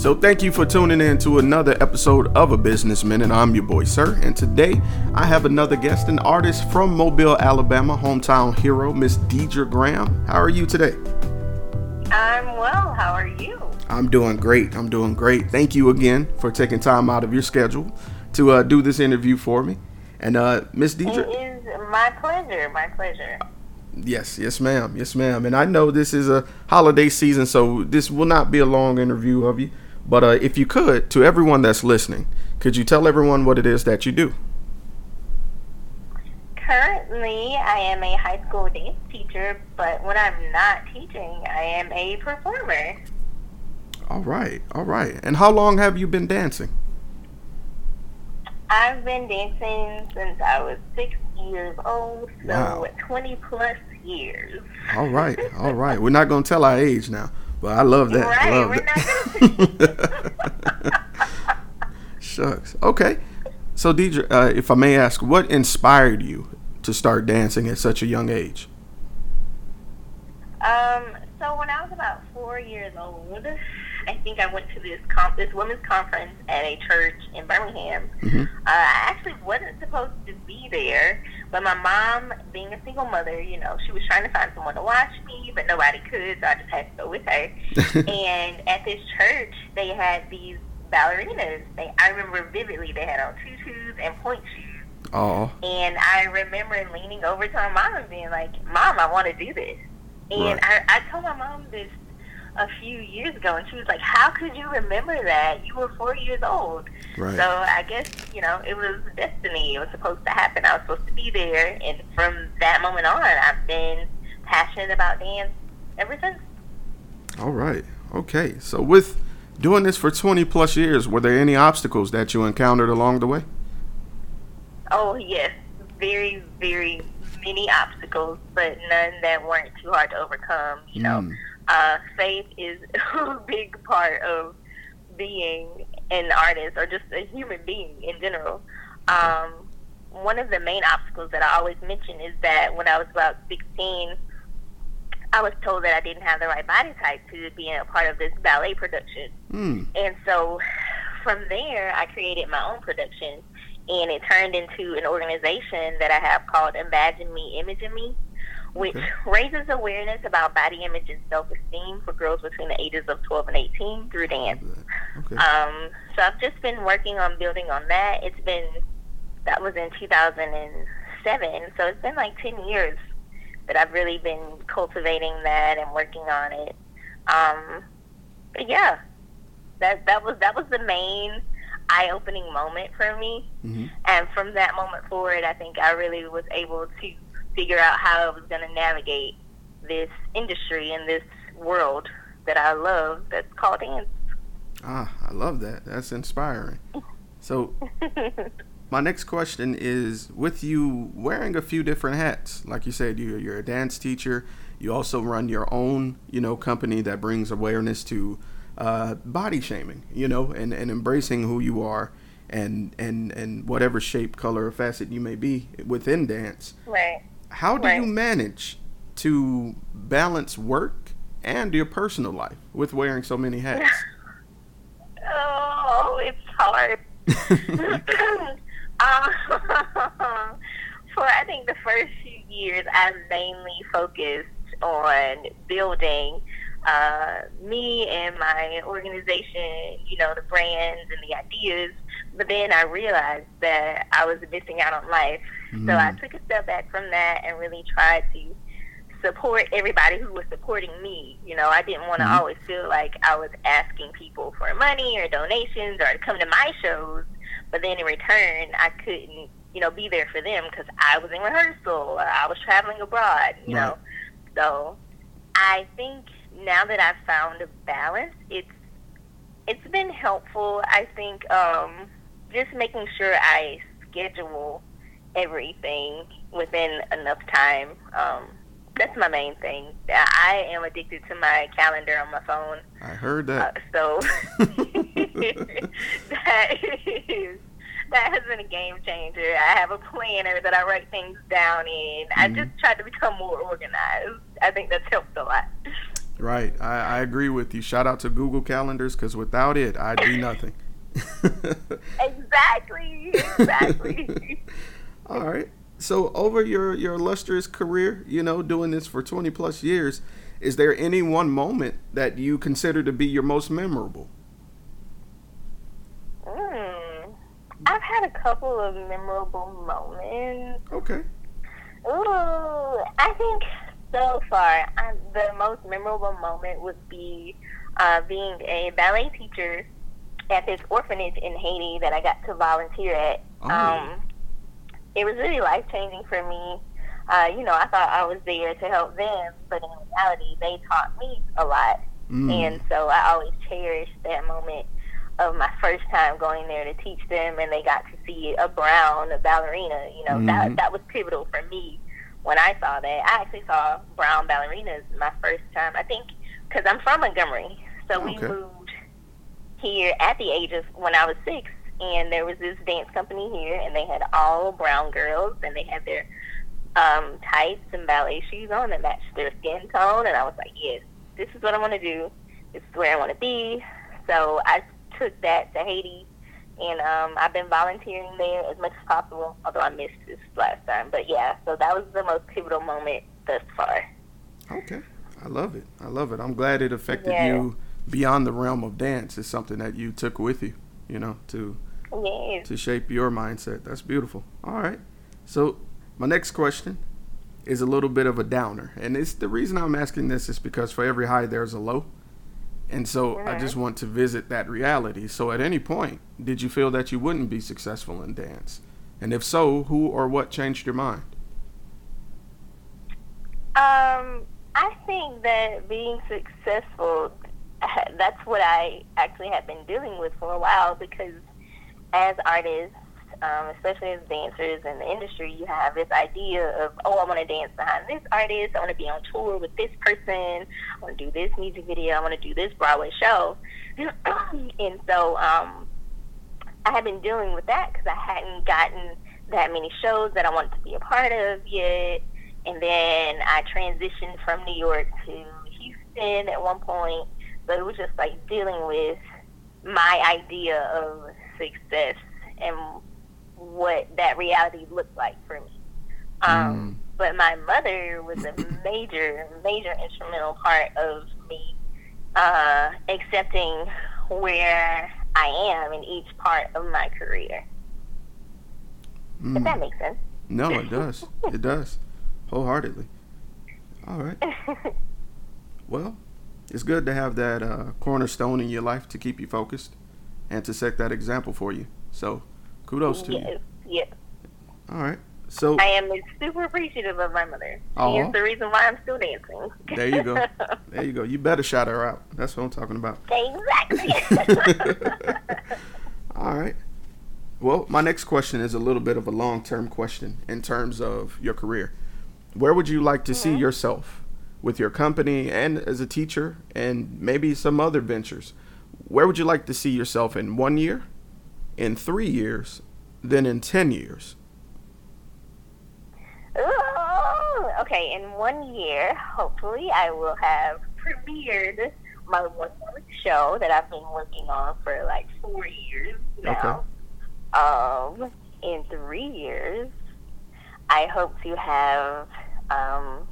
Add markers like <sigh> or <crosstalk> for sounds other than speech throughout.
So, thank you for tuning in to another episode of A Business Minute. I'm your boy, Sirr, and today I have another guest, an artist from Mobile, Alabama, hometown hero, Miss Diedre Graham. How are you today? I'm well. How are you? I'm doing great. I'm doing great. Thank you again for taking time out of your schedule to uh, do this interview for me. And uh, Miss Diedre, it is my pleasure. My pleasure. Yes, yes, ma'am. Yes, ma'am. And I know this is a holiday season, so this will not be a long interview of you. But uh, if you could, to everyone that's listening, could you tell everyone what it is that you do? Currently, I am a high school dance teacher, but when I'm not teaching, I am a performer. All right, all right. And how long have you been dancing? I've been dancing since I was six years old, so wow. 20 plus years. All right, all right. We're not going to tell our age now. But I love that. Right, love that. <laughs> Shucks. Okay. So, Diedre, uh, if I may ask, what inspired you to start dancing at such a young age? Um, so when I was about four years old, I think I went to this com- this women's conference at a church in Birmingham. Mm-hmm. Uh, I actually wasn't supposed to be there, but my mom, being a single mother, you know, she was trying to find someone to watch me, but nobody could, so I just had to go with her. <laughs> and at this church, they had these ballerinas. They, I remember vividly, they had on tutus and pointe shoes. Oh. And I remember leaning over to my mom and being like, "Mom, I want to do this." And right. I, I told my mom this a few years ago, and she was like, "How could you remember that? You were four years old." Right. So I guess you know it was destiny. It was supposed to happen. I was supposed to be there, and from that moment on, I've been passionate about dance ever since. All right. Okay. So with doing this for 20 plus years, were there any obstacles that you encountered along the way? Oh yes, very very many obstacles, but none that weren't too hard to overcome. You know. Hmm. Uh, faith is <laughs> a big part of being an artist or just a human being in general. Um, one of the main obstacles that I always mention is that when I was about 16, I was told that I didn't have the right body type to be a part of this ballet production. Mm. And so from there, I created my own production, and it turned into an organization that I have called Imagine Me, Imagine Me which okay. raises awareness about body image and self-esteem for girls between the ages of 12 and 18 through dance. Okay. Um, so I've just been working on building on that. It's been that was in 2007, so it's been like 10 years that I've really been cultivating that and working on it. Um, but yeah, that that was that was the main eye-opening moment for me. Mm-hmm. And from that moment forward, I think I really was able to figure out how I was going to navigate this industry and this world that I love that's called dance. Ah, I love that. That's inspiring. So, <laughs> my next question is with you wearing a few different hats, like you said, you're, you're a dance teacher. You also run your own, you know, company that brings awareness to uh, body shaming, you know, and, and embracing who you are and, and, and whatever shape, color, or facet you may be within dance. Right. How do right. you manage to balance work and your personal life with wearing so many hats? <laughs> oh, it's hard. <laughs> <laughs> um, for I think the first few years, I mainly focused on building uh, me and my organization, you know, the brands and the ideas. But then I realized that I was missing out on life. Mm-hmm. So I mm. took a step back from that and really tried to support everybody who was supporting me. You know, I didn't want to mm-hmm. always feel like I was asking people for money or donations or to come to my shows. But then in return, I couldn't, you know, be there for them because I was in rehearsal or I was traveling abroad, you right. know. So I think now that I've found a balance, it's it's been helpful. I think um, just making sure I schedule everything within enough time. Um, that's my main thing. I am addicted to my calendar on my phone. I heard that. Uh, so <laughs> <laughs> that is that has been a game changer. I have a planner that I write things down in. Mm-hmm. I just tried to become more organized. I think that's helped a lot. Right. I, I agree with you. Shout out to Google Calendars because without it, I'd be nothing. <laughs> exactly. Exactly. All right. So over your your illustrious career, you know, doing this for 20 plus years, is there any one moment that you consider to be your most memorable? Mm, I've had a couple of memorable moments. Okay. Ooh, I think so far I, the most memorable moment would be uh, being a ballet teacher at this orphanage in Haiti that I got to volunteer at. Oh. Um, it was really life changing for me. Uh, you know, I thought I was there to help them, but in reality, they taught me a lot. Mm. And so I always cherish that moment of my first time going there to teach them, and they got to see a brown ballerina. You know, Mhm. that that was pivotal for me when I saw that. I actually saw brown ballerinas my first time. I think because I'm from Montgomery, so we moved here at the age of when I was six, and there was this dance company here, and they had all brown girls, and they had their um, tights and ballet shoes on that matched their skin tone, and I was like, yes, this is what I want to do. This is where I want to be. So I took that to Haiti, and um, I've been volunteering there as much as possible. Although I missed this last time, but yeah, so that was the most pivotal moment thus far. Okay. I love it. I love it. I'm glad it affected Yeah. you beyond the realm of dance. It's something that you took with you, you know, to Yes. to shape your mindset. That's beautiful. All right. So my next question is a little bit of a downer, and it's the reason I'm asking this is because for every high there's a low, and so I Mhm. just want to visit that reality. So at any point, did you feel that you wouldn't be successful in dance, and if so, who or what changed your mind? Um, I think that being successful, <laughs> that's what I actually have been dealing with for a while because as artists, um, especially as dancers in the industry, you have this idea of, oh, I want to dance behind this artist. I want to be on tour with this person. I want to do this music video. I want to do this Broadway show. <clears throat> and so um, I had been dealing with that because I hadn't gotten that many shows that I wanted to be a part of yet and then I transitioned from New York to Houston at one point. So it was just like dealing with my idea of success and what that reality looked like for me. Um, But my mother was a major, major instrumental part of me uh, accepting where I am in each part of my career. If Mm. that makes sense. No, it does. it does, <laughs> wholeheartedly. All right. <laughs> Well, it's good to have that uh, cornerstone in your life to keep you focused and to set that example for you. So, kudos to you. yes. All right. So, I am super appreciative of my mother. She is the reason why I'm still dancing. there you go. <laughs> There you go. You better shout her out. That's what I'm talking about. exactly. <laughs> All right. Well, my next question is a little bit of a long term question in terms of your career. Where would you like to see yourself with your company and as a teacher and maybe some other ventures? Where would you like to see yourself in one year, in three years, then in 10 years? Ooh, okay, in one year, hopefully, I will have premiered my one show that I've been working on for like four years now. Okay. Um, in three years, I hope to have um,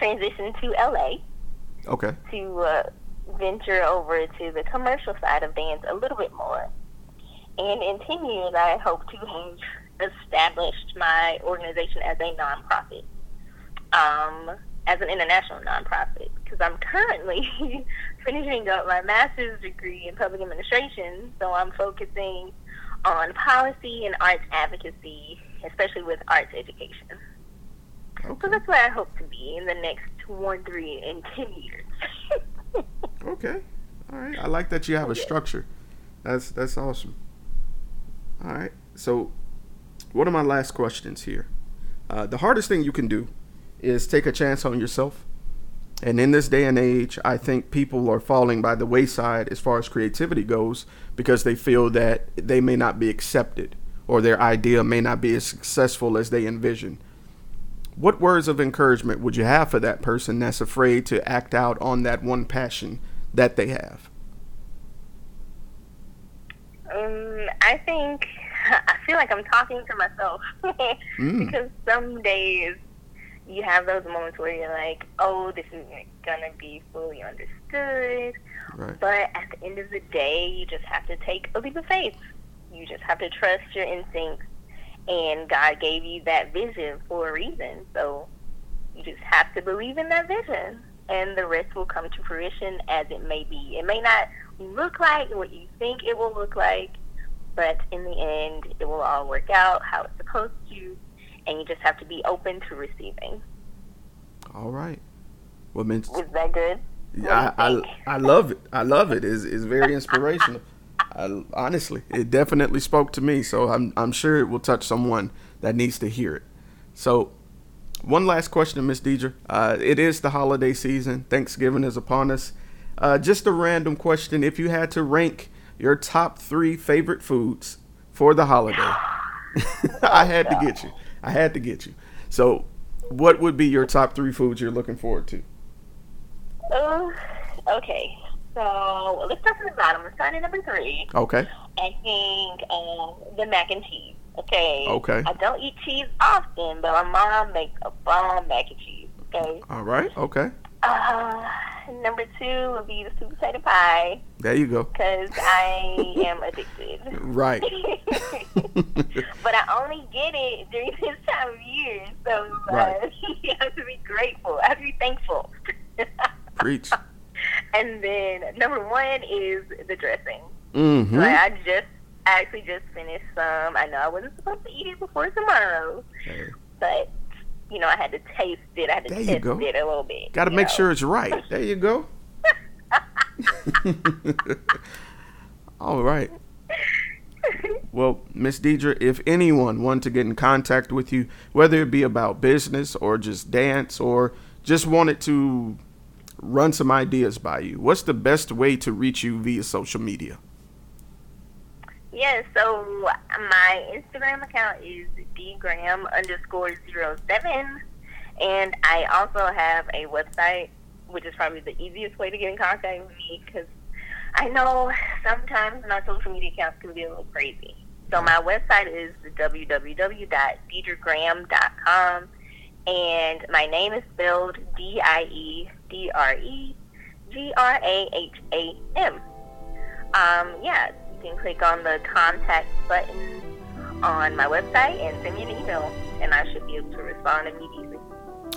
transitioned to LA. Okay. to uh, venture over to the commercial side of dance a little bit more. And in 10 years, I hope to have established my organization as a nonprofit, um, as an international nonprofit, because I'm currently <laughs> finishing up my master's degree in public administration, so I'm focusing on policy and arts advocacy, especially with arts education. So that's where I hope to be in the next one, three, and ten years. <laughs> Okay. All right. I like that you have a structure. That's that's awesome. All right. So, one of my last questions here. Uh, the hardest thing you can do is take a chance on yourself. And in this day and age, I think people are falling by the wayside as far as creativity goes because they feel that they may not be accepted or their idea may not be as successful as they envision. What words of encouragement would you have for that person that's afraid to act out on that one passion that they have? Um, I think <laughs> I feel like I'm talking to myself <laughs> mm. because some days you have those moments where you're like, "Oh, this isn't gonna be fully understood," right. but at the end of the day, you just have to take a leap of faith. You just have to trust your instincts, and God gave you that vision for a reason. So you just have to believe in that vision, and the rest will come to fruition as it may be. It may not look like what you think it will look like, but in the end, it will all work out how it's supposed to, and you just have to be open to receiving. All right. Well, Min- is that good? Yeah, I, I, I love it. I love it. It's, it's very inspirational. I, honestly, it definitely spoke to me. So I'm I'm sure it will touch someone that needs to hear it. So, one last question, Miss Diedre. Uh, it is the holiday season. Thanksgiving is upon us. Uh, just a random question: If you had to rank your top three favorite foods for the holiday, <laughs> I had to get you. I had to get you. So, what would be your top three foods you're looking forward to? Uh, okay. So let's start from the bottom. Let's start at number three. Okay. I think um, the mac and cheese. Okay. Okay. I don't eat cheese often, but my mom makes a bomb mac and cheese. Okay. All right. Okay. Uh, number two would be the sweet potato pie. There you go. Because I am addicted. <laughs> Right. <laughs> but I only get it during this time of year, so uh, right. <laughs> you have to be grateful. I have to be thankful. Preach. And then number one is the dressing. Mm-hmm. Like I just actually just finished some. I know I wasn't supposed to eat it before tomorrow, okay. but you know I had to taste it. I had to there test it a little bit. Got to make know? sure it's right. <laughs> There you go. <laughs> All right. Well, Miss Diedre, if anyone wanted to get in contact with you, whether it be about business or just dance or just wanted to run some ideas by you. What's the best way to reach you via social media? Yeah, so my Instagram account is dgram underscore zero seven, and I also have a website, which is probably the easiest way to get in contact with me because I know sometimes my social media accounts can be a little crazy. So my website is www.diedregraham.com, and my name is spelled D I E D R E G R A H A M. Um, yeah, you can click on the contact button on my website and send me an email, and I should be able to respond immediately.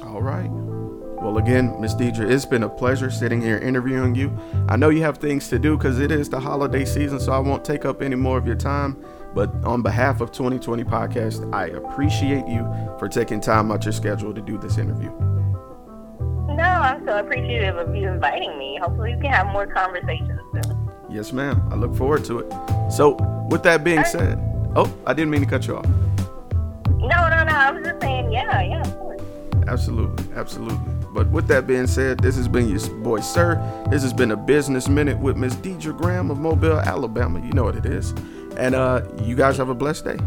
All right. Well, again, Miss Diedre, it's been a pleasure sitting here interviewing you. I know you have things to do because it is the holiday season, so I won't take up any more of your time. But on behalf of 2020 Podcast, I appreciate you for taking time out your schedule to do this interview. No, I'm so appreciative of you inviting me. Hopefully, we can have more conversations soon. Yes, ma'am. I look forward to it. So, with that being said, oh, I didn't mean to cut you off. No, no, no. I was just saying, yeah, yeah, of course. Absolutely, absolutely. But with that being said, this has been your boy, Sirr. This has been a business minute with Miss Diedre Graham of Mobile, Alabama. You know what it is. And uh, you guys have a blessed day.